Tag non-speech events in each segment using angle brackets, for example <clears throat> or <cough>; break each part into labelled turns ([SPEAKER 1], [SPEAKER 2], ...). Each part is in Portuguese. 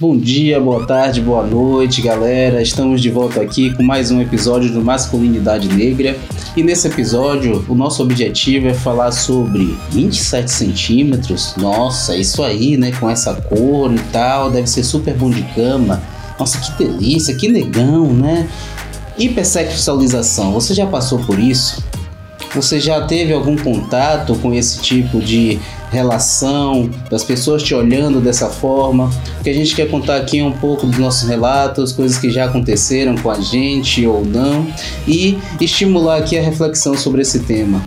[SPEAKER 1] Bom dia, boa tarde, boa noite, galera. Estamos de volta aqui com mais um episódio do Masculinidade Negra. E nesse episódio, o nosso objetivo é falar sobre 27 centímetros. Nossa, isso aí, né? Com essa cor e tal, deve ser super bom de cama. Nossa, que delícia, que negão, né? Hipersexualização, você já passou por isso? Você já teve algum contato com esse tipo de relação, das pessoas te olhando dessa forma? Que a gente quer contar aqui é um pouco dos nossos relatos, coisas que já aconteceram com a gente ou não, e estimular aqui a reflexão sobre esse tema.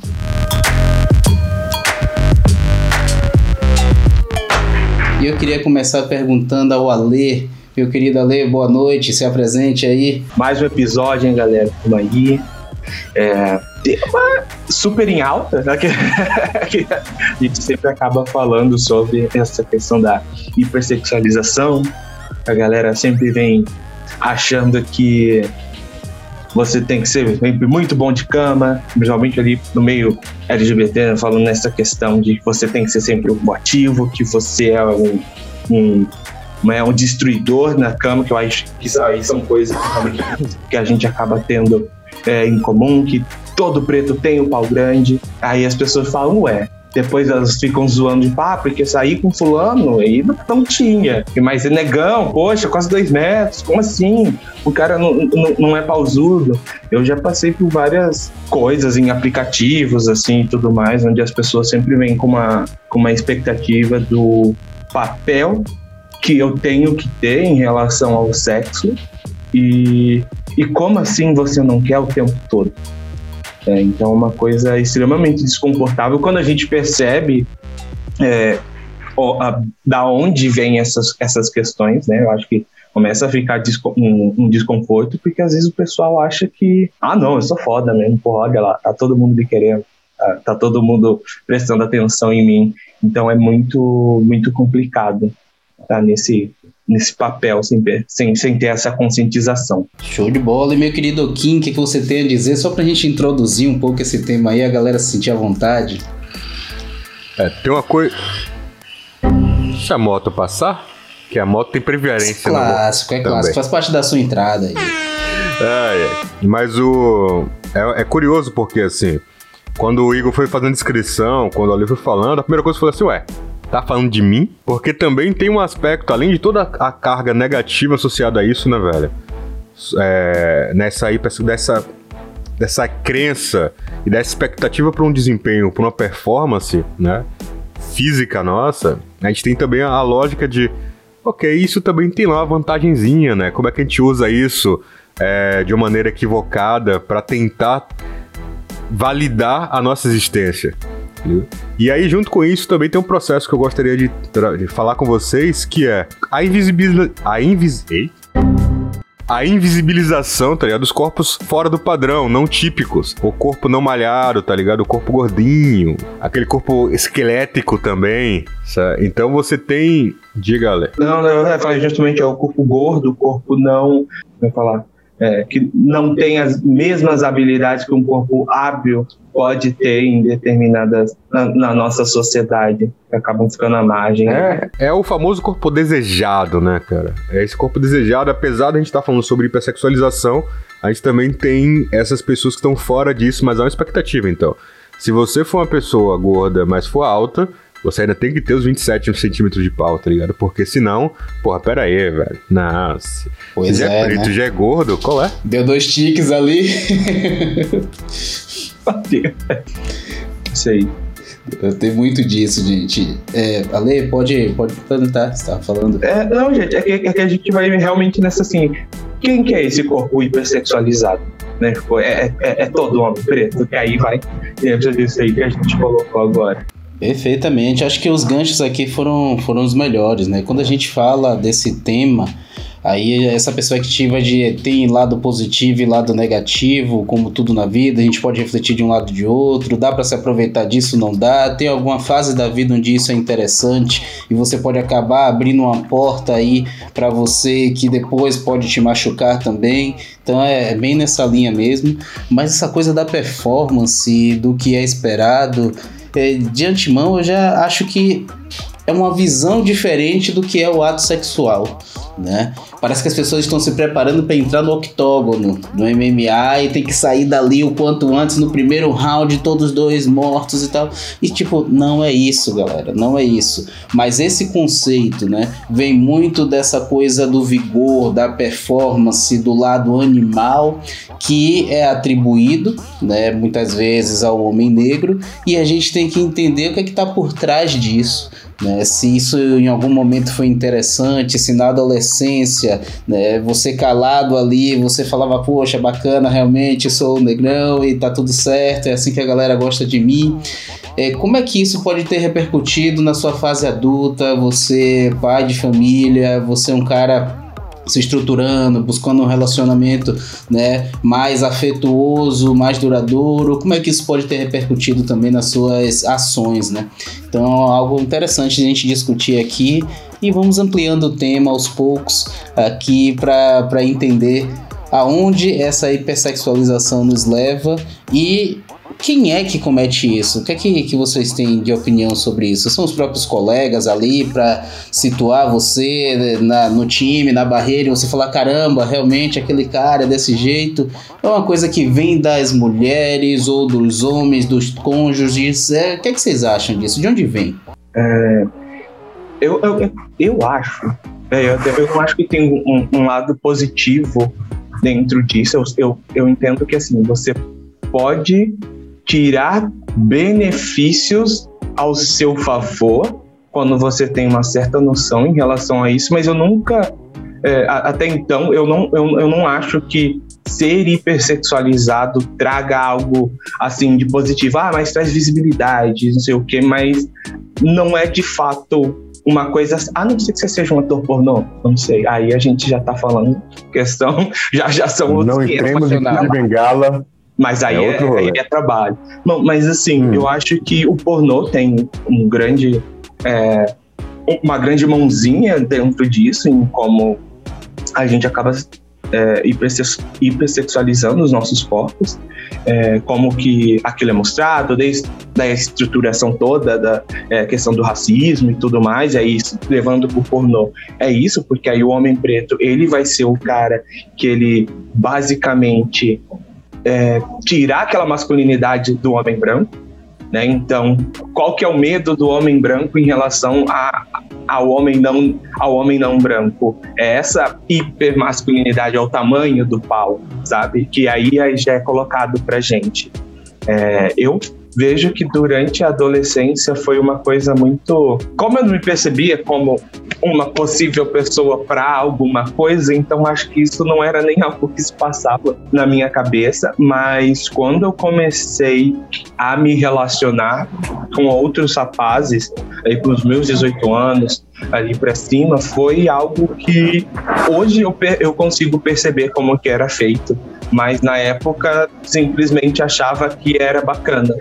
[SPEAKER 1] E eu queria começar perguntando ao Alê, meu querido Alê, boa noite, se apresente aí.
[SPEAKER 2] Mais um episódio, hein, galera? Vamos aí. É, tema super em alta, né? que, <laughs> a gente sempre acaba falando sobre essa questão da hipersexualização. A galera sempre vem achando que você tem que ser sempre muito bom de cama, principalmente ali no meio LGBT, né? falando nessa questão de que você tem que ser sempre um ativo, que você é um, um é um destruidor na cama, que eu acho que isso aí são coisas que a gente acaba tendo é, em comum, que todo preto tem um pau grande. Aí as pessoas falam, ué, depois elas ficam zoando de pá, porque sair com fulano e não tinha. Mas é negão, poxa, quase dois metros, como assim? O cara não, não, não é pausudo. Eu já passei por várias coisas em aplicativos, assim, e tudo mais, onde as pessoas sempre vêm com uma, com uma expectativa do papel que eu tenho que ter em relação ao sexo e, e como assim você não quer o tempo todo? É, então, uma coisa extremamente desconfortável quando a gente percebe é, a, da onde vêm essas, essas questões, né? Eu acho que começa a ficar um, um, desconforto, porque às vezes o pessoal acha que, ah, não, eu sou foda mesmo, porra, olha lá, tá todo mundo me querendo, tá, tá todo mundo prestando atenção em mim. Então é muito, muito complicado tá nesse, nesse papel sem, sem, sem ter essa conscientização.
[SPEAKER 1] Show de bola. E meu querido Kim, o que, que você tem a dizer? Só pra gente introduzir um pouco esse tema aí, a galera se sentir à vontade.
[SPEAKER 3] É, tem uma coisa. Deixa a moto passar, que a moto tem preferência.
[SPEAKER 1] Clássico, é clássico. Faz parte da sua entrada aí.
[SPEAKER 3] É, é. Mas o. É, é curioso porque assim. Quando o Igor foi fazendo descrição, quando o Ali foi falando, a primeira coisa foi assim, ué, tá falando de mim, porque também tem um aspecto, além de toda a carga negativa associada a isso, né, velho? É, nessa aí, dessa, dessa crença e dessa expectativa para um desempenho, para uma performance, né? Física nossa, a gente tem também a, lógica de, ok, isso também tem lá uma vantagenzinha, né? Como é que a gente usa isso é, de uma maneira equivocada para tentar validar a nossa existência? E aí, junto com isso, também tem um processo que eu gostaria de, de falar com vocês, que é a invisibilização. A invis... A invisibilização, tá ligado? Dos corpos fora do padrão, não típicos. O corpo não malhado, tá ligado? O corpo gordinho. Aquele corpo esquelético também. Então você tem. Diga, Ale.
[SPEAKER 2] Não, não, é justamente é o corpo gordo, o corpo não. Como falar? É, que não tem as mesmas habilidades que um corpo hábil pode ter em determinadas na, na nossa sociedade que acabam ficando à margem.
[SPEAKER 3] É, é o famoso corpo desejado, né, cara? É esse corpo desejado, apesar de a gente estar tá falando sobre hipersexualização, a gente também tem essas pessoas que estão fora disso, mas há uma expectativa, então. Se você for uma pessoa gorda, mas for alta, você ainda tem que ter os 27 centímetros de pau, tá ligado? Porque senão, porra, pera aí, velho. Nossa.
[SPEAKER 1] Pois
[SPEAKER 3] já
[SPEAKER 1] é,
[SPEAKER 3] é preto,
[SPEAKER 1] né?
[SPEAKER 3] já é gordo, qual é?
[SPEAKER 1] Deu dois tiques ali.
[SPEAKER 2] Isso aí.
[SPEAKER 1] Tem muito disso, gente. É, Ale, pode, pode perguntar, você tava falando.
[SPEAKER 2] É, não, gente, é que, é que a gente vai realmente nessa assim. Quem que é esse corpo hipersexualizado? Né? Tipo, é, é, é todo homem preto, que aí vai dentro disso aí que a gente colocou agora.
[SPEAKER 1] Perfeitamente. Acho que os ganchos aqui foram, foram os melhores, né? Quando a gente fala desse tema, aí essa perspectiva de tem lado positivo e lado negativo, como tudo na vida, a gente pode refletir de um lado de outro, dá para se aproveitar disso, não dá. Tem alguma fase da vida onde isso é interessante e você pode acabar abrindo uma porta aí para você que depois pode te machucar também. Então é, é bem nessa linha mesmo. Mas essa coisa da performance, do que é esperado, de antemão eu já acho que é uma visão diferente do que é o ato sexual, né? Parece que as pessoas estão se preparando para entrar no octógono, no MMA e tem que sair dali o quanto antes no primeiro round, todos dois mortos e tal. E tipo, não é isso, galera, não é isso. Mas esse conceito, né, vem muito dessa coisa do vigor, da performance, do lado animal que é atribuído, né, muitas vezes ao homem negro, e a gente tem que entender o que é que tá por trás disso. Né? Se isso em algum momento foi interessante, se na adolescência, né, você calado ali, você falava, poxa, bacana, realmente, sou negrão e tá tudo certo, é assim que a galera gosta de mim. É, como é que isso pode ter repercutido na sua fase adulta? Você, pai de família, você é um cara se estruturando, buscando um relacionamento né, mais afetuoso, mais duradouro, como é que isso pode ter repercutido também nas suas ações, né? Então, algo interessante a gente discutir aqui e vamos ampliando o tema aos poucos aqui para entender aonde essa hipersexualização nos leva e quem é que comete isso? O que é que, que vocês têm de opinião sobre isso? São os próprios colegas ali para situar você na, no time, na barreira, e você falar: caramba, realmente aquele cara é desse jeito? É uma coisa que vem das mulheres ou dos homens, dos cônjuges? É, o que é que vocês acham disso? De onde vem?
[SPEAKER 2] É, eu, eu, eu acho. É, eu, eu acho que tem um, um lado positivo dentro disso. Eu, eu, eu entendo que assim, você pode tirar benefícios ao seu favor quando você tem uma certa noção em relação a isso, mas eu nunca, é, até então, eu não, eu, eu não acho que ser hipersexualizado traga algo assim de positivo. Ah, mas traz visibilidade, não sei o quê, mas não é de fato uma coisa. A não ser que você seja um ator pornô, não sei. Aí a gente já tá falando questão, <laughs> já, já são
[SPEAKER 3] outros Não entremos em de bengala.
[SPEAKER 2] Mas aí é, é, aí é trabalho. Não, mas assim, hum. eu acho que o pornô tem um grande. É, uma grande mãozinha dentro disso, em como a gente acaba é, hipersexualizando os nossos corpos, é, como que aquilo é mostrado, desde a estruturação toda da é, questão do racismo e tudo mais, é isso, levando pro pornô. É isso, porque aí o homem preto, ele vai ser o cara que ele basicamente é, tirar aquela masculinidade do homem branco, né? Então, qual que é o medo do homem branco em relação a, ao homem não ao homem não branco? É essa hipermasculinidade ao tamanho do pau, sabe? Que aí já é colocado pra gente. É, eu vejo que durante a adolescência foi uma coisa muito. Como eu não me percebia como uma possível pessoa para alguma coisa, então acho que isso não era nem algo que se passava na minha cabeça, mas quando eu comecei a me relacionar com outros rapazes, aí com os meus 18 anos, ali para cima, foi algo que hoje eu, eu consigo perceber como que era feito, mas na época simplesmente achava que era bacana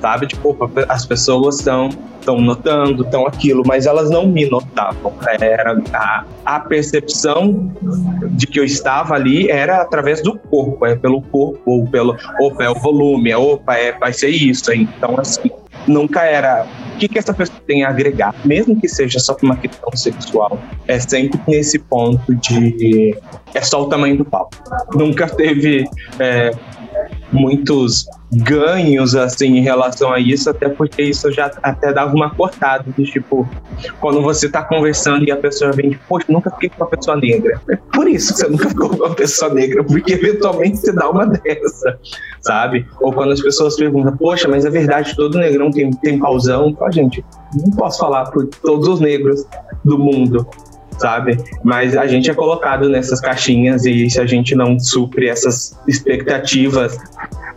[SPEAKER 2] sabe? Tipo, as pessoas estão estão notando, estão aquilo, mas elas não me notavam. Era a, a, percepção de que eu estava ali era através do corpo, é pelo corpo, ou pelo, opa, é o volume, é, opa, é, vai ser isso. Então, assim, nunca era o que, que essa pessoa tem a agregar, mesmo que seja só uma questão sexual. É sempre nesse ponto de é só o tamanho do pau. Nunca teve é, muitos ganhos assim em relação a isso, até porque isso já até dava uma cortada do tipo, quando você tá conversando e a pessoa vem, poxa, nunca fiquei com uma pessoa negra. É por isso que você nunca ficou com uma pessoa negra, porque eventualmente você dá uma dessa, sabe? Ou quando as pessoas perguntam, poxa, mas é verdade, todo negrão tem, tem pausão. Ó, gente, não posso falar por todos os negros do mundo, sabe? Mas a gente é colocado nessas caixinhas e se a gente não supre essas expectativas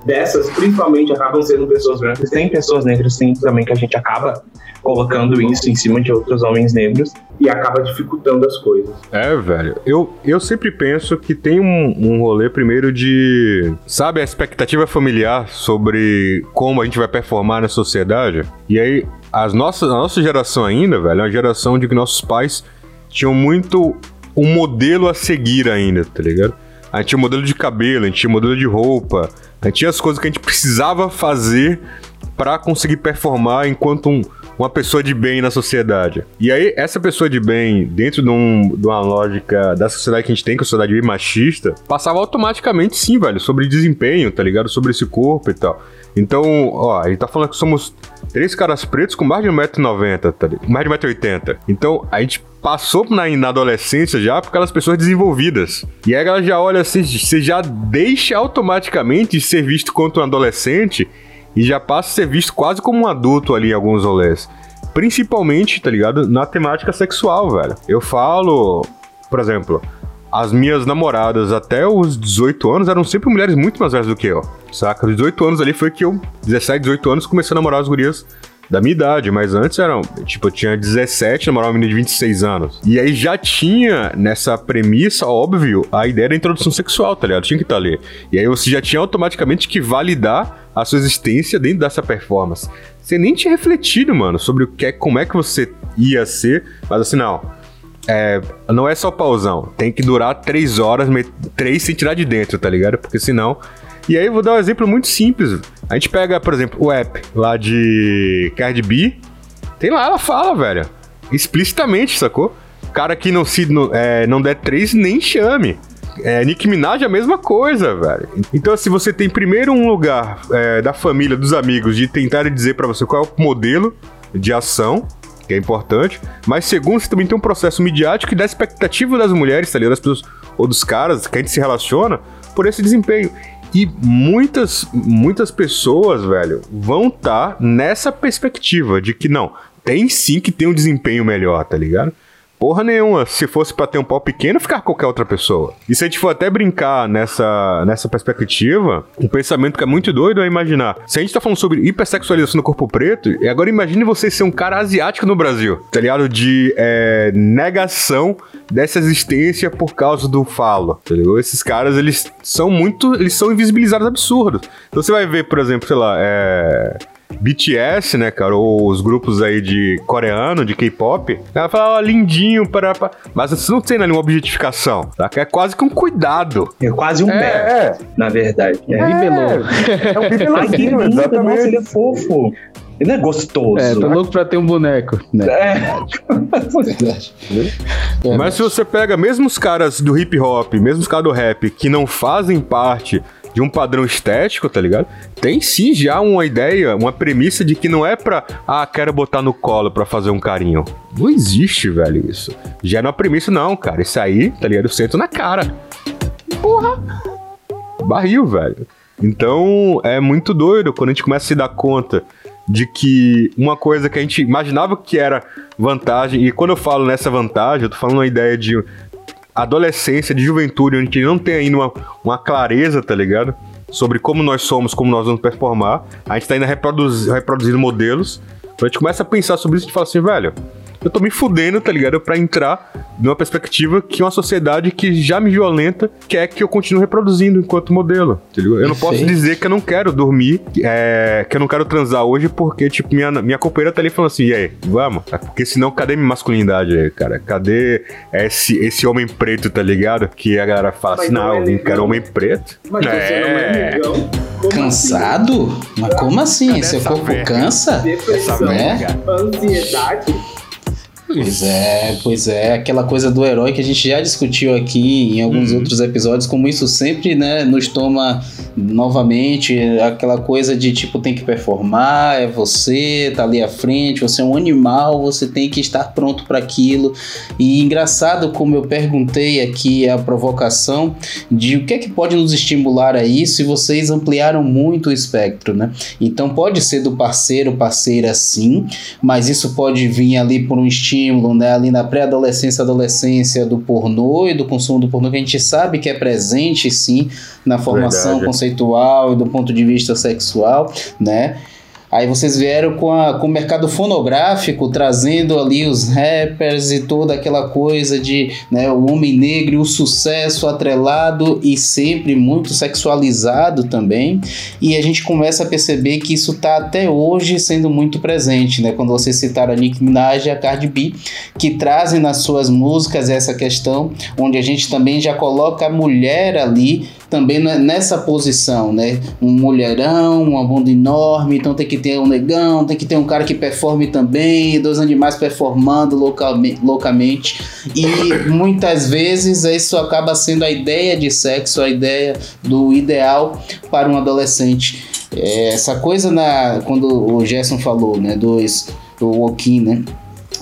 [SPEAKER 2] dessas, principalmente acabam sendo pessoas brancas, tem pessoas negras sim também que a gente acaba colocando isso em cima de outros homens negros e acaba dificultando as coisas.
[SPEAKER 3] É, velho. Eu, eu sempre penso que tem um, um rolê primeiro de. Sabe, a expectativa familiar sobre como a gente vai performar na sociedade? E aí, as nossas, a nossa geração ainda, velho, é uma geração de que nossos pais tinham muito um modelo a seguir ainda, tá ligado? A gente tinha modelo de cabelo, a gente tinha modelo de roupa, a gente tinha as coisas que a gente precisava fazer para conseguir performar enquanto um, uma pessoa de bem na sociedade. E aí, essa pessoa de bem, dentro de, um, de uma lógica da sociedade que a gente tem, que é a sociedade bem machista, passava automaticamente, sim, velho, sobre desempenho, tá ligado? Sobre esse corpo e tal. Então, ó, a gente tá falando que somos três caras pretos com mais de 1,90m, tá ligado? Mais de 1,80m. Então, a gente passou na, na adolescência já por aquelas pessoas desenvolvidas. E aí ela já olha assim, você já deixa automaticamente de ser visto quanto um adolescente e já passa a ser visto quase como um adulto ali em alguns rolês. Principalmente, tá ligado? Na temática sexual, velho. Eu falo, por exemplo, as minhas namoradas até os 18 anos eram sempre mulheres muito mais velhas do que eu, saca? Os 18 anos ali foi que eu, 17, 18 anos, comecei a namorar as gurias da minha idade, mas antes eram, tipo, eu tinha 17, namorava uma menina de 26 anos. E aí já tinha nessa premissa, óbvio, a ideia da introdução sexual, tá ligado? Tinha que estar tá ali. E aí você já tinha automaticamente que validar a sua existência dentro dessa performance. Você nem tinha refletido, mano, sobre o que é, como é que você ia ser, mas assim, não. É, não é só pausão, tem que durar três horas, três sem tirar de dentro, tá ligado? Porque senão e aí eu vou dar um exemplo muito simples. A gente pega, por exemplo, o app lá de Cardi B. Tem lá, ela fala, velho. Explicitamente, sacou? Cara que não se não, é, não der três, nem chame. É, Nick Minaj é a mesma coisa, velho. Então, se você tem primeiro um lugar é, da família, dos amigos, de tentar dizer para você qual é o modelo de ação, que é importante. Mas segundo, você também tem um processo midiático e da expectativa das mulheres, tá ligado? Das pessoas, ou dos caras que a gente se relaciona por esse desempenho. E muitas, muitas pessoas, velho, vão estar tá nessa perspectiva de que não, tem sim que ter um desempenho melhor, tá ligado? Porra nenhuma. Se fosse pra ter um pau pequeno, ficar qualquer outra pessoa. E se a gente for até brincar nessa, nessa perspectiva, um pensamento que é muito doido é imaginar. Se a gente tá falando sobre hipersexualização do corpo preto, e agora imagine você ser um cara asiático no Brasil, tá ligado? De é, negação dessa existência por causa do falo, tá ligado? Esses caras, eles são muito. Eles são invisibilizados absurdos. Então você vai ver, por exemplo, sei lá, é BTS, né, cara, ou os grupos aí de coreano, de K-pop, ela fala, ó, lindinho, para, mas você não tem ali uma objetificação, tá? É quase que um cuidado.
[SPEAKER 2] É quase um é, é. na verdade.
[SPEAKER 1] É, é. bibelô.
[SPEAKER 2] É um bibelôzinho, <laughs> exatamente. Nossa, ele é fofo. Ele é gostoso.
[SPEAKER 1] É, tô louco pra ter um boneco. Né? É. <laughs>
[SPEAKER 3] é. Mas se você pega mesmo os caras do hip hop, mesmo os caras do rap, que não fazem parte de um padrão estético, tá ligado? Tem sim já uma ideia, uma premissa de que não é pra, ah, quero botar no colo pra fazer um carinho. Não existe, velho, isso. Já não é uma premissa, não, cara. Isso aí, tá ligado? Eu sento na cara. Porra! Barril, velho. Então é muito doido quando a gente começa a se dar conta de que uma coisa que a gente imaginava que era vantagem, e quando eu falo nessa vantagem, eu tô falando uma ideia de adolescência, de juventude, onde a gente não tem ainda uma, uma clareza, tá ligado? Sobre como nós somos, como nós vamos performar. A gente tá ainda reproduz, reproduzindo modelos. Então a gente começa a pensar sobre isso e fala assim, velho, eu tô me fudendo, tá ligado? Pra entrar numa perspectiva que uma sociedade que já me violenta quer que eu continue reproduzindo enquanto modelo, entendeu? Eu não posso dizer que eu não quero dormir, é, que eu não quero transar hoje porque, tipo, minha, minha companheira tá ali falando assim, e aí, vamos? Porque senão, cadê minha masculinidade aí, cara? Cadê esse, esse homem preto, tá ligado? Que a galera fala assim, não, é eu quero homem preto.
[SPEAKER 1] Mas é. você não é legal. Cansado? Assim? Mas como assim? Cadê Seu corpo cansa?
[SPEAKER 2] Depressão, né? ansiedade.
[SPEAKER 1] Pois é, pois é, aquela coisa do herói que a gente já discutiu aqui em alguns uhum. outros episódios, como isso sempre, né, nos toma novamente aquela coisa de tipo tem que performar, é você, tá ali à frente, você é um animal, você tem que estar pronto para aquilo. E engraçado como eu perguntei aqui a provocação de o que é que pode nos estimular a isso e vocês ampliaram muito o espectro, né? Então pode ser do parceiro, parceira sim, mas isso pode vir ali por um estímulo, né, ali na pré-adolescência, adolescência do pornô e do consumo do pornô que a gente sabe que é presente sim na formação Verdade. conceitual e do ponto de vista sexual, né? Aí vocês vieram com, a, com o mercado fonográfico, trazendo ali os rappers e toda aquela coisa de né, o homem negro, o sucesso atrelado e sempre muito sexualizado também. E a gente começa a perceber que isso está até hoje sendo muito presente, né? Quando vocês citaram a Nicki Minaj e a Cardi B, que trazem nas suas músicas essa questão, onde a gente também já coloca a mulher ali também nessa posição, né? Um mulherão, uma bunda enorme, então tem que ter um negão, tem que ter um cara que performe também, dois animais performando localmente, loucamente. E <coughs> muitas vezes isso acaba sendo a ideia de sexo, a ideia do ideal para um adolescente. É, essa coisa na quando o Gerson falou, né, dos do Wokin, né?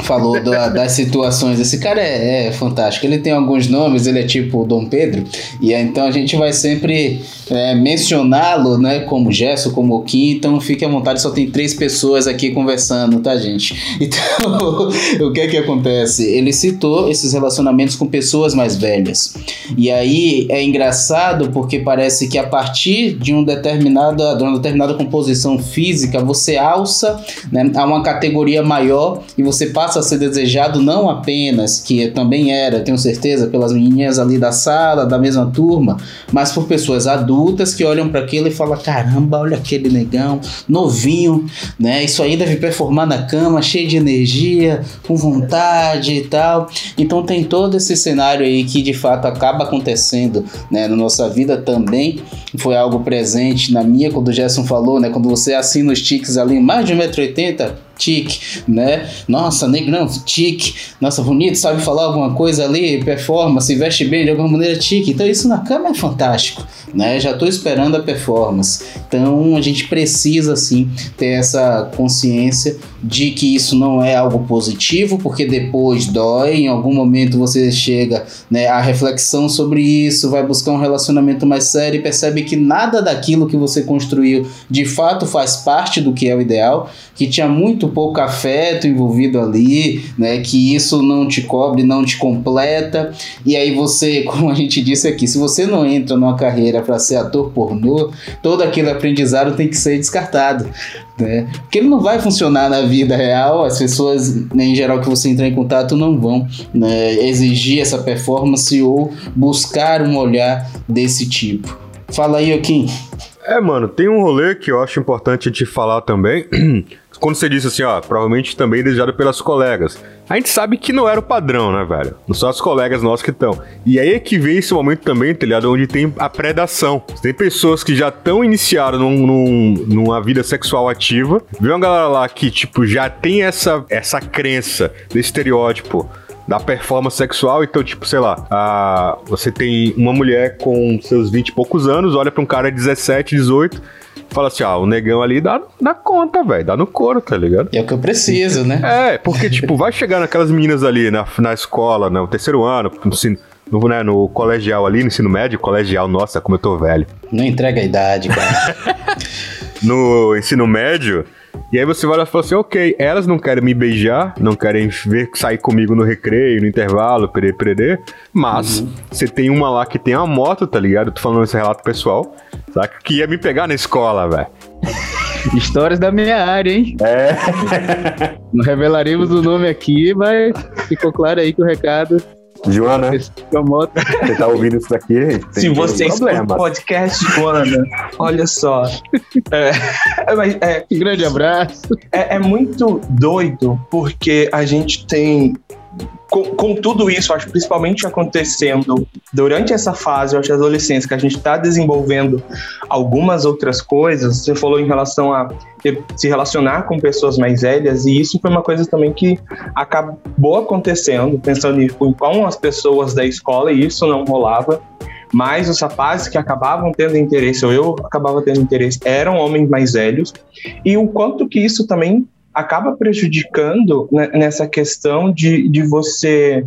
[SPEAKER 1] Falou da, das situações. Esse cara é, é, fantástico. Ele tem alguns nomes, ele é tipo Dom Pedro, e então a gente vai sempre é, mencioná-lo, né, como Gesso, como o Kim, então fique à vontade, só tem três pessoas aqui conversando, tá, gente? <laughs> Então, o que é que acontece? Ele citou esses relacionamentos com pessoas mais velhas. E aí é engraçado porque parece que a partir de, um determinada, de uma determinada composição física, você alça né, a uma categoria maior e você passa a ser desejado não apenas, que também era, tenho certeza, pelas menininhas ali da sala, da mesma turma, mas por pessoas adultas que olham para aquilo e falam: caramba, olha aquele negão, novinho, né? Isso aí deve performar na cama, cheio de energia, com vontade e tal. Então tem todo esse cenário aí que de fato acaba acontecendo né, na nossa vida também. Foi algo presente na minha, quando o Gerson falou, né? Quando você assina os tiques ali, mais de 1,80m tique, né? Nossa, negrão, tique. Nossa, bonito, sabe falar alguma coisa ali, performance, veste bem de alguma maneira, tique. Então isso na cama é fantástico, né? Já estou esperando a performance. Então a gente precisa sim ter essa consciência de que isso não é algo positivo, porque depois dói, em algum momento você chega né, à reflexão sobre isso, vai buscar um relacionamento mais sério e percebe que nada daquilo que você construiu de fato faz parte do que é o ideal, que tinha muito pouco afeto envolvido ali, né, que isso não te cobre, não te completa, e aí você, <laughs> como a gente disse aqui, se você não entra numa carreira para ser ator pornô, todo aquele aprendizado tem que ser descartado né? Porque ele não vai funcionar na vida real, as pessoas, né, em geral, que você entrar em contato não vão né, exigir essa performance ou buscar um olhar desse tipo. Fala aí, Joaquim.
[SPEAKER 3] É, mano, tem um rolê que eu acho importante te falar também, <clears throat> quando você disse assim, ó, provavelmente também desejado pelas colegas. A gente sabe que não era o padrão, né, velho? Não são as colegas nossas que estão. E aí é que vem esse momento também, tá ligado? Onde tem a predação. Tem pessoas que já estão iniciadas num, num, numa vida sexual ativa. Vê uma galera lá que, tipo, já tem essa, essa crença desse estereótipo da performance sexual. Então, tipo, sei lá, a, você tem uma mulher com seus 20 e poucos anos, olha pra um cara de 17, 18 fala assim, ah, o negão ali dá, dá conta, velho, dá no couro, tá ligado?
[SPEAKER 1] E é o que eu preciso, né?
[SPEAKER 3] É, porque, tipo, vai chegar naquelas meninas ali na, na escola, no terceiro ano, no, no, né, no colegial ali, no ensino médio, colegial, nossa, como eu tô velho.
[SPEAKER 1] Não entrega a idade, cara. <laughs>
[SPEAKER 3] no ensino médio, e aí você vai lá e fala assim, ok, elas não querem me beijar, não querem ver sair comigo no recreio, no intervalo, perê, perê, mas uhum. você tem uma lá que tem uma moto, tá ligado? Eu tô falando esse relato pessoal, saca? Que ia me pegar na escola, velho. <laughs>
[SPEAKER 1] Histórias da minha área, hein?
[SPEAKER 3] É.
[SPEAKER 1] Não revelaremos o nome aqui, mas ficou claro aí que o recado
[SPEAKER 3] Joana, você tá ouvindo isso daqui?
[SPEAKER 2] Se você escuta o podcast, Joana, olha só. É,
[SPEAKER 1] é, um grande abraço.
[SPEAKER 2] É, é muito doido porque a gente tem com, com, tudo isso, acho principalmente acontecendo durante essa fase, acho, de adolescência, que a gente está desenvolvendo algumas outras coisas. Você falou em relação a se relacionar com pessoas mais velhas, e isso foi uma coisa também que acabou acontecendo, pensando em com as pessoas da escola, e isso não rolava. Mas os rapazes que acabavam tendo interesse, ou eu acabava tendo interesse, eram homens mais velhos, e o quanto que isso também acaba prejudicando né, nessa questão de, de você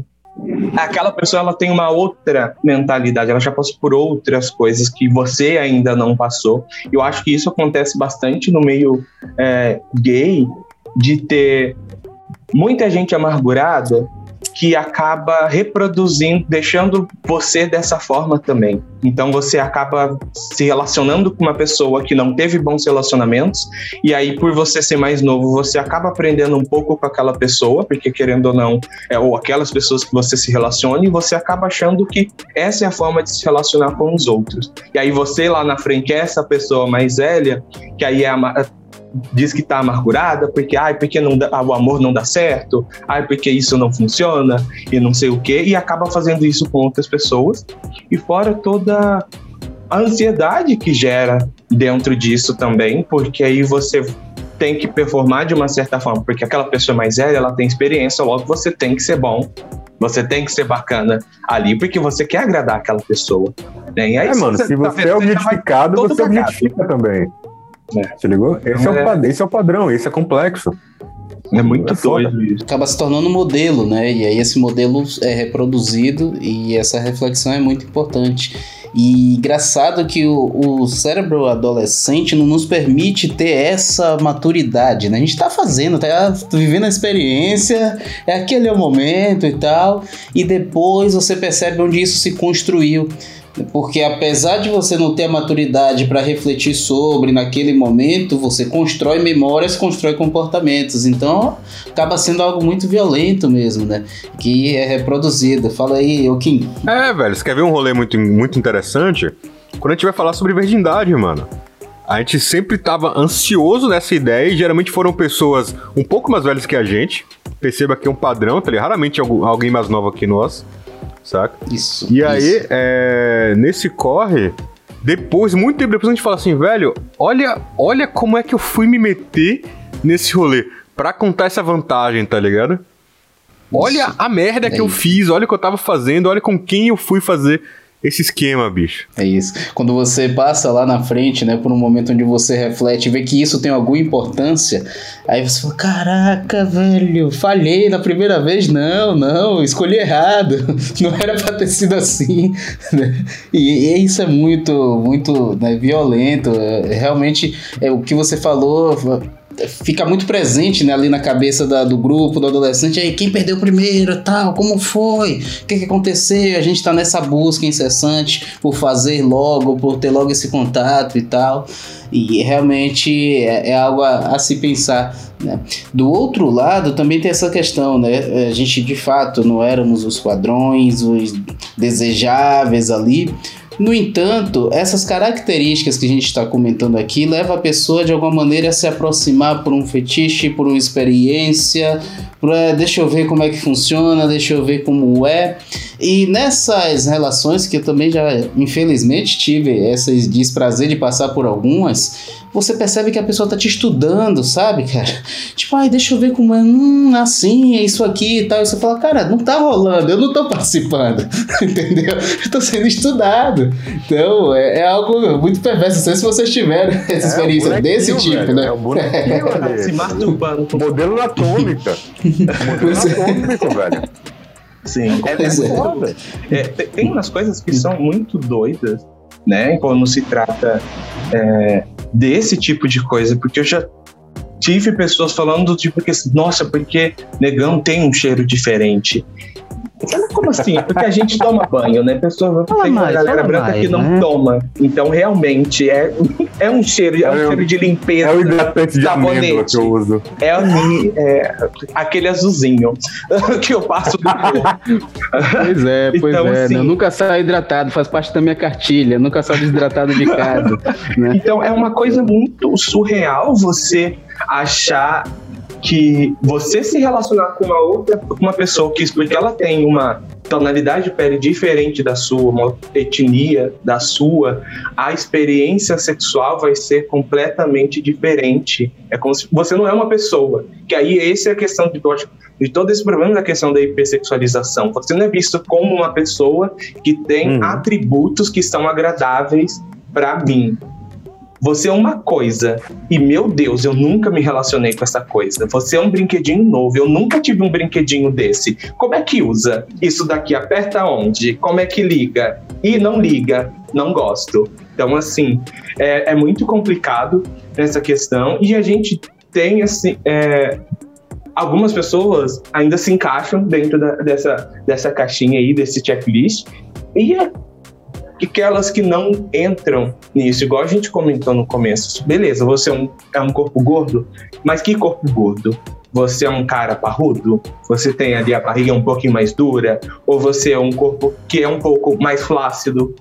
[SPEAKER 2] aquela pessoa ela tem uma outra mentalidade, ela já passou por outras coisas que você ainda não passou. Eu acho que isso acontece bastante no meio é, gay, de ter muita gente amargurada que acaba reproduzindo, deixando você dessa forma também. Então você acaba se relacionando com uma pessoa que não teve bons relacionamentos, e aí por você ser mais novo, você acaba aprendendo um pouco com aquela pessoa, porque querendo ou não, é, ou aquelas pessoas que você se relaciona, e você acaba achando que essa é a forma de se relacionar com os outros. E aí você lá na frente é essa pessoa mais velha, que aí é a diz que está amargurada porque ai porque não dá, o amor não dá certo, ai porque isso não funciona e não sei o que e acaba fazendo isso com outras pessoas e fora toda a ansiedade que gera dentro disso também, porque aí você tem que performar de uma certa forma, porque aquela pessoa mais velha, ela tem experiência, logo você tem que ser bom, você tem que ser bacana ali, porque você quer agradar aquela pessoa. Né?
[SPEAKER 3] E aí, é, mano, se você tá é objetificado, você objetifica também. É. Se ligou? Esse é, o, é. esse é o padrão, esse é complexo.
[SPEAKER 1] É muito é doido isso. Acaba se tornando um modelo, né? E aí esse modelo é reproduzido e essa reflexão é muito importante. E engraçado que o, o, cérebro adolescente não nos permite ter essa maturidade, né? A gente tá fazendo, tá vivendo a experiência, é aquele é o momento e tal, e depois você percebe onde isso se construiu. Porque apesar de você não ter a maturidade para refletir sobre naquele momento, você constrói memórias, constrói comportamentos. Então acaba sendo algo muito violento mesmo, né? Que é reproduzido. Fala aí, ô Kim.
[SPEAKER 3] É, velho, você quer ver um rolê muito, muito interessante? Quando a gente vai falar sobre virgindade, mano. A gente sempre tava ansioso nessa ideia e geralmente foram pessoas um pouco mais velhas que a gente. Perceba que é um padrão, tá ligado? Raramente alguém mais novo que nós saca?
[SPEAKER 1] Isso.
[SPEAKER 3] E aí, É, nesse corre, depois, muito tempo depois, a gente fala assim, velho, olha, olha como é que eu fui me meter nesse rolê pra contar essa vantagem, tá ligado? Olha Isso. a merda é que isso. eu fiz, olha o que eu tava fazendo, olha com quem eu fui fazer esse esquema, bicho.
[SPEAKER 1] É isso. Quando você passa lá na frente, né, por um momento onde você reflete e vê que isso tem alguma importância, aí você fala: caraca, velho, falhei na primeira vez? Não, não, escolhi errado. <laughs> Não era pra ter sido assim. <laughs> Né? E, e isso é muito, muito né, violento. É, realmente, é, o que você falou fica muito presente né, ali na cabeça da, do grupo, do adolescente, aí quem perdeu primeiro, tal, como foi, o que, que aconteceu, a gente está nessa busca incessante por fazer logo, por ter logo esse contato e tal, e realmente é, é algo a, a, se pensar. Né? Do outro lado também tem essa questão, né, a gente de fato não éramos os padrões, os desejáveis ali, no entanto, essas características que a gente está comentando aqui levam a pessoa de alguma maneira a se aproximar por um fetiche, por uma experiência, por, deixa eu ver como é que funciona, deixa eu ver como é. E nessas relações que eu também já, infelizmente, tive esse desprazer de passar por algumas, você percebe que a pessoa tá te estudando, sabe, cara? Tipo, ai, deixa eu ver como é, hum, assim, é isso aqui e tal. E você fala, cara, não tá rolando, eu não tô participando, <laughs> entendeu? Eu tô sendo estudado. Então, é, é, algo muito perverso. Não sei se vocês tiveram essa é, experiência desse tipo,
[SPEAKER 3] velho,
[SPEAKER 1] né?
[SPEAKER 3] É um bonequinho, é. <laughs> Se masturbando. Modelo anatômica. <laughs> Modelo anatômico, velho.
[SPEAKER 2] Sim, é, é, é, tem umas coisas que são muito doidas, né? Quando se trata é, desse tipo de coisa, porque eu já tive pessoas falando do tipo que, nossa, porque negão tem um cheiro diferente. Como assim? Porque a gente toma banho, né? Pessoa, fala tem uma mais, galera branca mais, que não né? toma. Então, realmente, é, é um cheiro, é um é cheiro de limpeza.
[SPEAKER 3] É o hidratante de amêndoa que eu uso.
[SPEAKER 2] É, é aquele azulzinho <laughs> que eu passo do
[SPEAKER 1] corpo. Pois é, pois então, é. Assim, eu nunca saio hidratado, faz parte da minha cartilha. Nunca saio desidratado de casa.
[SPEAKER 2] Né? Então, é uma coisa muito surreal você achar que você se relacionar com uma outra, uma pessoa que porque ela tem uma tonalidade de pele diferente da sua, uma etnia da sua, a experiência sexual vai ser completamente diferente. É como se você não é uma pessoa. Que aí essa é a questão de, de todo esse problema da questão da hipersexualização. Você não é visto como uma pessoa que tem hum. atributos que são agradáveis para mim. Você é uma coisa e, meu Deus, eu nunca me relacionei com essa coisa. Você é um brinquedinho novo, eu nunca tive um brinquedinho desse. Como é que usa? Isso daqui aperta onde? Como é que liga? E não liga, não gosto. Então, assim, é, é muito complicado essa questão e a gente tem, assim, é, algumas pessoas ainda se encaixam dentro da, dessa, dessa caixinha aí, desse checklist, e é aquelas que não entram nisso, igual a gente comentou no começo. Beleza, você é um, é um corpo gordo, mas que corpo gordo? Você é um cara parrudo? Você tem ali a barriga um pouquinho mais dura? Ou você é um corpo que é um pouco mais flácido?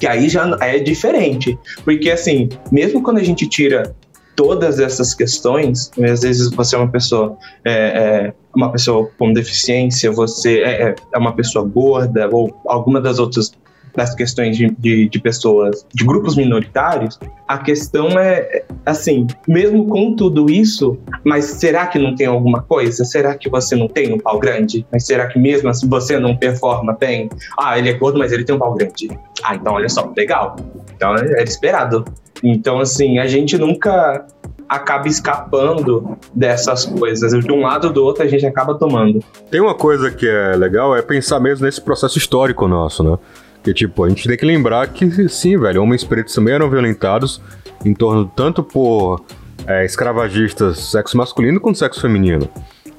[SPEAKER 2] Que aí já é diferente. Porque, assim, mesmo quando a gente tira todas essas questões, às vezes você é uma pessoa é, é, uma pessoa com deficiência, você é, é, é uma pessoa gorda ou alguma das outras das questões de, de, de, pessoas, de grupos minoritários, a questão é, assim, mesmo com tudo isso, mas será que não tem alguma coisa? Será que você não tem um pau grande? Mas será que mesmo assim você não performa bem? Ah, ele é gordo, mas ele tem um pau grande. Ah, então olha só, legal. Então é esperado. Então, assim, a gente nunca acaba escapando dessas coisas. De um lado ou do outro a gente acaba tomando.
[SPEAKER 3] Tem uma coisa que é legal, é pensar mesmo nesse processo histórico nosso, né? Que tipo, a gente tem que lembrar que sim, velho, homens pretos também eram violentados em torno tanto por é, escravagistas sexo masculino quanto sexo feminino,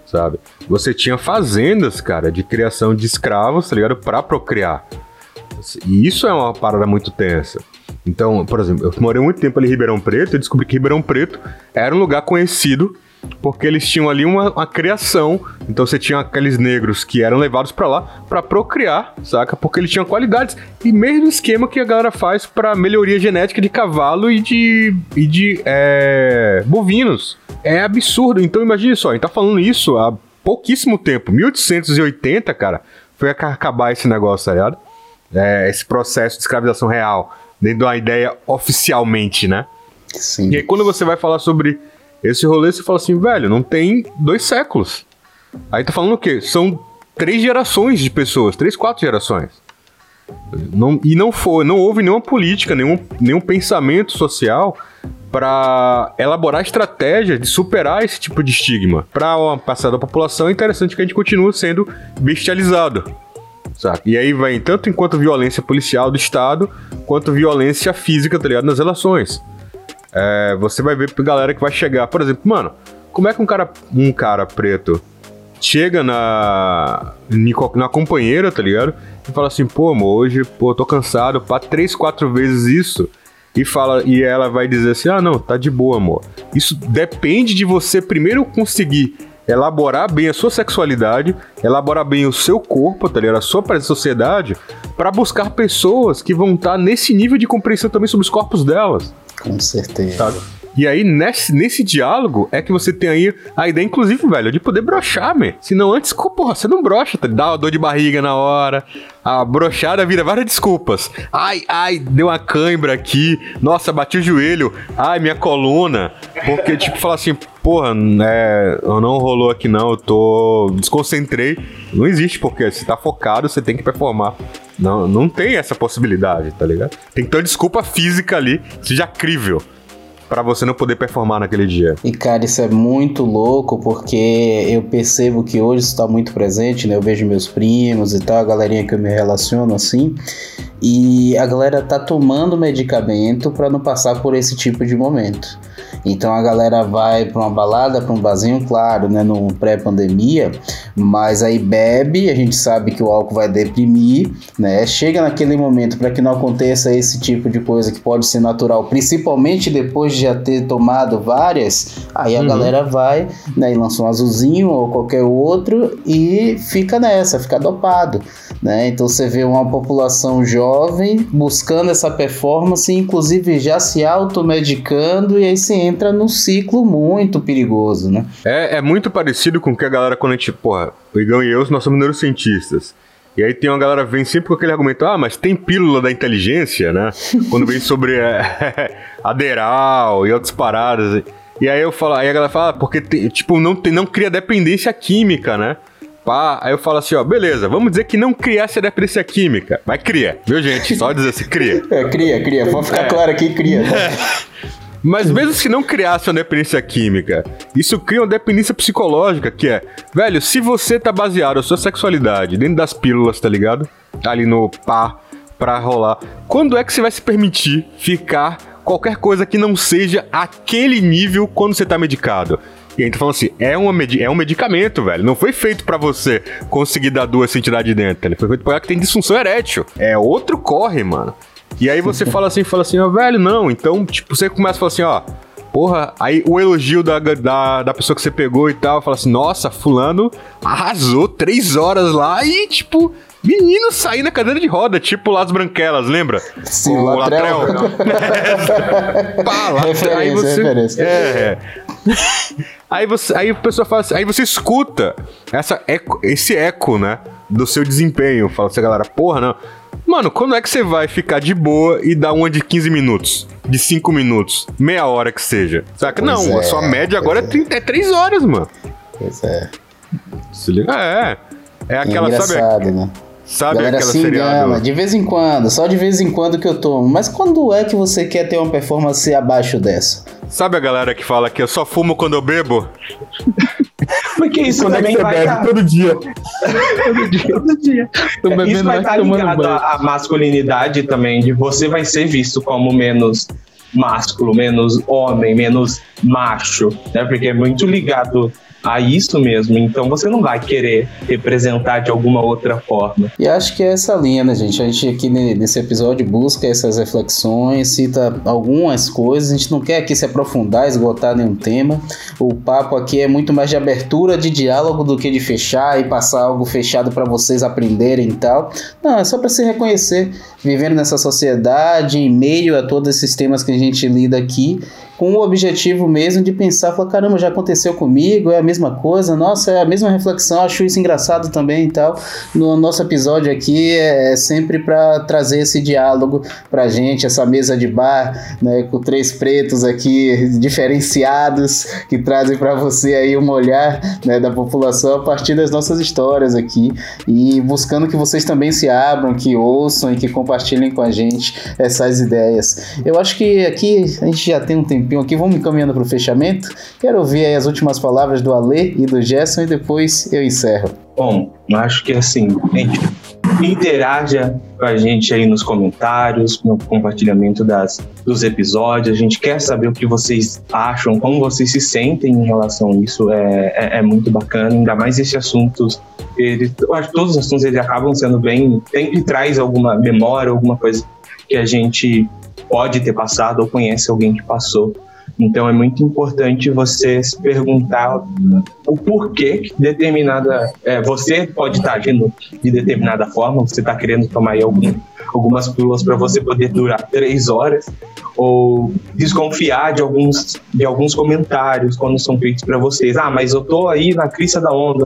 [SPEAKER 3] sabe? Você tinha fazendas, cara, de criação de escravos, tá ligado? Pra procriar. E isso é uma parada muito tensa. Então, por exemplo, eu morei muito tempo ali em Ribeirão Preto e descobri que Ribeirão Preto era um lugar conhecido porque eles tinham ali uma, uma criação. Então você tinha aqueles negros que eram levados para lá para procriar, saca? Porque eles tinham qualidades. E mesmo esquema que a galera faz para melhoria genética de cavalo e de, e de é, bovinos. É absurdo. Então imagine só, a gente tá falando isso há pouquíssimo tempo. 1880, cara, foi acabar esse negócio, tá ligado? É, esse processo de escravização real dentro da ideia oficialmente, né?
[SPEAKER 1] Sim.
[SPEAKER 3] E aí quando você vai falar sobre esse rolê, você fala assim, velho, não tem dois séculos. Aí tá falando o quê? São três gerações de pessoas, três, quatro gerações. Não, e não foi, não houve nenhuma política, nenhum, nenhum pensamento social para elaborar estratégia de superar esse tipo de estigma. Para uma passada da população, é interessante que a gente continue sendo bestializado. Sabe? E aí vem tanto enquanto violência policial do Estado, quanto violência física, tá ligado? Nas relações. É, você vai ver galera que vai chegar, por exemplo, mano, como é que um cara, um cara preto chega na, na companheira, tá ligado? E fala assim, pô, amor, hoje, pô, tô cansado, pá, três, quatro vezes isso. E fala, e ela vai dizer assim: ah, não, tá de boa, amor. Isso depende de você primeiro conseguir elaborar bem a sua sexualidade, elaborar bem o seu corpo, tá ligado? A sua própria sociedade, para buscar pessoas que vão estar tá nesse nível de compreensão também sobre os corpos delas.
[SPEAKER 1] Com certeza. Sabe?
[SPEAKER 3] E aí, nesse, nesse diálogo, é que você tem aí a ideia, inclusive, velho, de poder brochar, man. Senão antes, porra, você não brocha, tá? dá uma dor de barriga na hora. A brochada vira várias desculpas. Ai, ai, deu uma cãibra aqui. Nossa, bati o joelho. Ai, minha coluna. Porque, tipo, falar assim, porra, é, não rolou aqui não, eu tô. desconcentrei. Não existe, porque você tá focado, você tem que performar. Não, não tem essa possibilidade, tá ligado? Tem que ter uma desculpa física ali, seja crível para você não poder performar naquele dia.
[SPEAKER 1] E cara, isso é muito louco porque eu percebo que hoje está muito presente, né? Eu vejo meus primos e tal, a galerinha que eu me relaciono assim, e a galera tá tomando medicamento para não passar por esse tipo de momento. Então a galera vai para uma balada, para um barzinho, claro, né, no pré-pandemia, mas aí bebe, a gente sabe que o álcool vai deprimir, né? Chega naquele momento para que não aconteça esse tipo de coisa que pode ser natural, principalmente depois de já ter tomado várias, aí a uhum. galera vai, né, e lança um azulzinho ou qualquer outro e fica nessa, fica dopado, né? Então você vê uma população jovem buscando essa performance, inclusive já se automedicando e aí se entra num ciclo muito perigoso, né?
[SPEAKER 3] É, é muito parecido com o que a galera, quando a gente, porra, o Igão e eu, nós somos neurocientistas. E aí tem uma galera que vem sempre com aquele argumento, ah, mas tem pílula da inteligência, né? <laughs> Quando vem sobre é, <laughs> Aderal e outras paradas. E aí eu falo, aí a galera fala, ah, porque tem, tipo, não, tem, não cria dependência química, né? Pá, aí eu falo assim, ó, beleza, vamos dizer que não criasse a dependência química. Mas cria, viu, gente? Só dizer assim, cria. <laughs>
[SPEAKER 1] É, cria, cria. Pode ficar é. claro aqui, cria. Né?
[SPEAKER 3] Mas mesmo se não criasse uma dependência química, isso cria uma dependência psicológica, que é, velho, se você tá baseado a sua sexualidade dentro das pílulas, tá ligado? Ali no pá, pra rolar, quando é que você vai se permitir ficar qualquer coisa que não seja aquele nível quando você tá medicado? E a gente falando assim, é, uma é um medicamento, velho. Não foi feito para você conseguir dar duas entidades dentro. Ele foi feito pra que tem disfunção erétil. É outro corre, mano. E aí você fala assim, fala assim, ó, velho, não. Então, tipo, você começa a falar assim, ó. Porra, aí o elogio da, da, da pessoa que você pegou e tal, fala assim, nossa, fulano arrasou três horas lá e, tipo, menino sair na cadeira de roda, tipo Las Branquelas, lembra?
[SPEAKER 1] Sim, o Latrel. Latrel. <laughs> <laughs>
[SPEAKER 3] Pá, lá, referência, aí você, referência. É, é. <laughs> Aí você, aí a pessoa fala assim, aí você escuta essa eco, esse eco, né, do seu desempenho. Fala assim, galera, porra, não Mano, quando é que você vai ficar de boa e dar uma de 15 minutos? De 5 minutos? Meia hora que seja. Saca?
[SPEAKER 1] Pois
[SPEAKER 3] não,
[SPEAKER 1] é,
[SPEAKER 3] a sua média agora é,
[SPEAKER 1] pois
[SPEAKER 3] 30, é 3 horas, mano.
[SPEAKER 1] Pois é.
[SPEAKER 3] Se liga? É. É aquela,
[SPEAKER 1] é
[SPEAKER 3] sabe?
[SPEAKER 1] né?
[SPEAKER 3] Sabe
[SPEAKER 1] Galera
[SPEAKER 3] aquela
[SPEAKER 1] se engana, de vez em quando, só de vez em quando que eu tomo. Mas quando é que você quer ter uma performance abaixo dessa?
[SPEAKER 3] Sabe a galera que fala que eu só fumo quando eu bebo?
[SPEAKER 2] Porque isso
[SPEAKER 4] Quando é que
[SPEAKER 2] também
[SPEAKER 4] você bebe?
[SPEAKER 2] dar-
[SPEAKER 4] Todo dia.
[SPEAKER 2] todo dia. Todo dia.
[SPEAKER 4] Bebendo
[SPEAKER 2] Isso vai estar ligado
[SPEAKER 4] banho.
[SPEAKER 2] à à masculinidade também, de você vai ser visto como menos másculo, menos homem, menos macho, né? Porque é muito ligado a isso mesmo. Então você não vai querer representar de alguma outra forma.
[SPEAKER 1] E acho que é essa linha, né, gente? A gente aqui ne- nesse episódio busca essas reflexões, cita algumas coisas. A gente não quer aqui se aprofundar, esgotar nenhum tema. O papo aqui é muito mais de abertura de diálogo do que de fechar e passar algo fechado para vocês aprenderem e tal. Não, é só para se reconhecer, vivendo nessa sociedade, em meio a todos esses temas que a gente lida aqui, com o objetivo mesmo de pensar, falar, caramba, já aconteceu comigo, é a mesma coisa, nossa, é a mesma reflexão, acho isso engraçado também e tal. No nosso episódio aqui é é sempre para trazer esse diálogo pra gente, essa mesa de bar, né, com três pretos aqui diferenciados que trazem para você aí um olhar, né, da população a partir das nossas histórias aqui e buscando que vocês também se abram, que ouçam e que compartilhem com a gente essas ideias. Eu acho que aqui a gente já tem um tempinho aqui, vamos encaminhando para o fechamento. Quero ouvir as últimas palavras do Ale e do Gerson e depois eu encerro.
[SPEAKER 2] Bom, acho que assim, gente, interaja com a gente aí nos comentários, no compartilhamento das, dos episódios. A gente quer saber o que vocês acham, como vocês se sentem em relação a isso. É, é, é muito bacana, ainda mais esses assuntos. Eles, eu acho que todos os assuntos eles acabam sendo bem. Sempre traz alguma memória, alguma coisa que a gente pode ter passado ou conhece alguém que passou. Então é muito importante você se perguntar o porquê que determinada. é, você pode estar agindo de determinada forma, você está querendo tomar aí algum, algumas pílulas para você poder durar três horas, ou desconfiar de alguns, de alguns comentários quando são feitos para vocês. Ah, mas eu tô aí na crista da onda.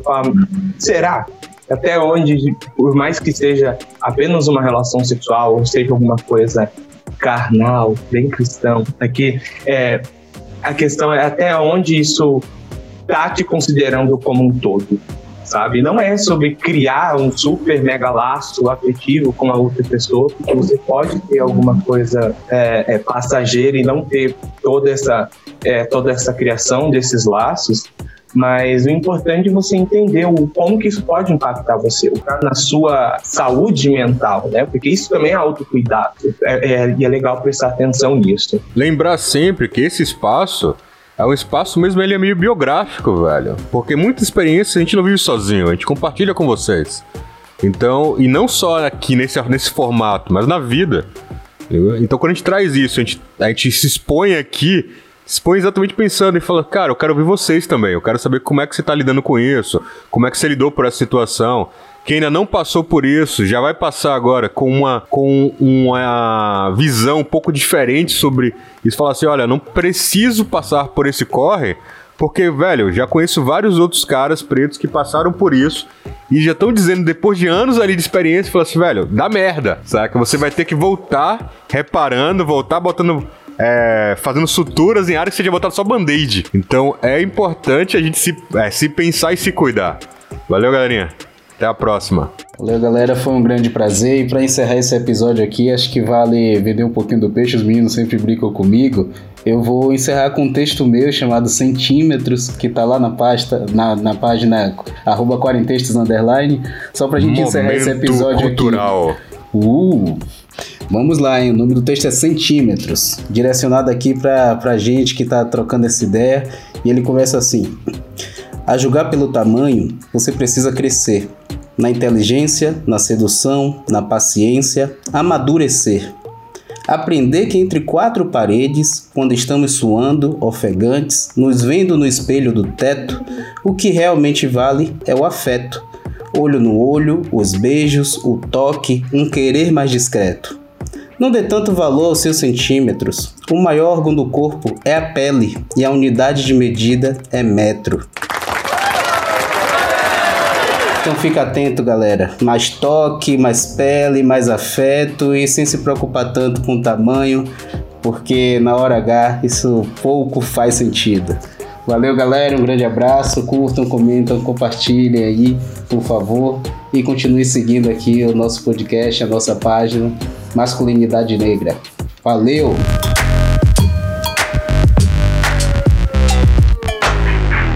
[SPEAKER 2] Será? Até onde, por mais que seja apenas uma relação sexual, ou seja alguma coisa carnal, bem cristão, aqui é, a questão é até onde isso tá te considerando como um todo, sabe? Não é sobre criar um super mega laço afetivo com a outra pessoa, porque você pode ter alguma coisa é, é, passageira e não ter toda essa, é, toda essa criação desses laços. Mas o importante é você entender o como que isso pode impactar você, na sua saúde mental, né? Porque isso também é autocuidado. É, é, e é legal prestar atenção nisso.
[SPEAKER 3] Lembrar sempre que esse espaço é um espaço mesmo, ele é meio biográfico, velho. Porque muita experiência a gente não vive sozinho, a gente compartilha com vocês. Então, e não só aqui nesse, nesse formato, mas na vida. Então, quando a gente traz isso, a gente, a gente se expõe aqui, expõe exatamente pensando e fala, cara, eu quero ouvir vocês também, eu quero saber como é que você tá lidando com isso, como é que você lidou por essa situação. Quem ainda não passou por isso, já vai passar agora com uma, com uma visão um pouco diferente sobre isso. Falar assim: olha, não preciso passar por esse corre, porque, velho, já conheço vários outros caras pretos que passaram por isso e já estão dizendo, depois de anos ali de experiência, falar assim: velho, dá merda, saca? Você vai ter que voltar reparando, voltar botando. É, fazendo suturas em áreas que você tinha botado só band-aid. Então é importante a gente se, é, se pensar e se cuidar. Valeu, galerinha. Até a próxima.
[SPEAKER 1] Valeu, galera. Foi um grande prazer. E para encerrar esse episódio aqui, acho que vale vender um pouquinho do peixe. Os meninos sempre brincam comigo. Eu vou encerrar com um texto meu chamado Centímetros, que tá lá na pasta, na, na página arroba quarentextos underline. Só pra gente encerrar esse episódio
[SPEAKER 3] cultural.
[SPEAKER 1] aqui. Uh! Vamos lá, hein? O nome do texto é Centímetros, direcionado aqui pra, pra gente que tá trocando essa ideia. E ele começa assim: A julgar pelo tamanho, você precisa crescer. Na inteligência, na sedução, na paciência, amadurecer. Aprender que entre quatro paredes, quando estamos suando, ofegantes, nos vendo no espelho do teto, o que realmente vale é o afeto. Olho no olho, os beijos, o toque, um querer mais discreto. Não dê tanto valor aos seus centímetros. O maior órgão do corpo é a pele e a unidade de medida é metro. Então fica atento, galera. Mais toque, mais pele, mais afeto e sem se preocupar tanto com o tamanho, porque na hora H isso pouco faz sentido. Valeu, galera. Um grande abraço. Curtam, comentam, compartilhem aí, por favor. E continue seguindo aqui o nosso podcast, a nossa página Masculinidade Negra. Valeu!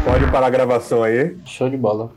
[SPEAKER 3] Pode parar a gravação aí.
[SPEAKER 1] Show de bola.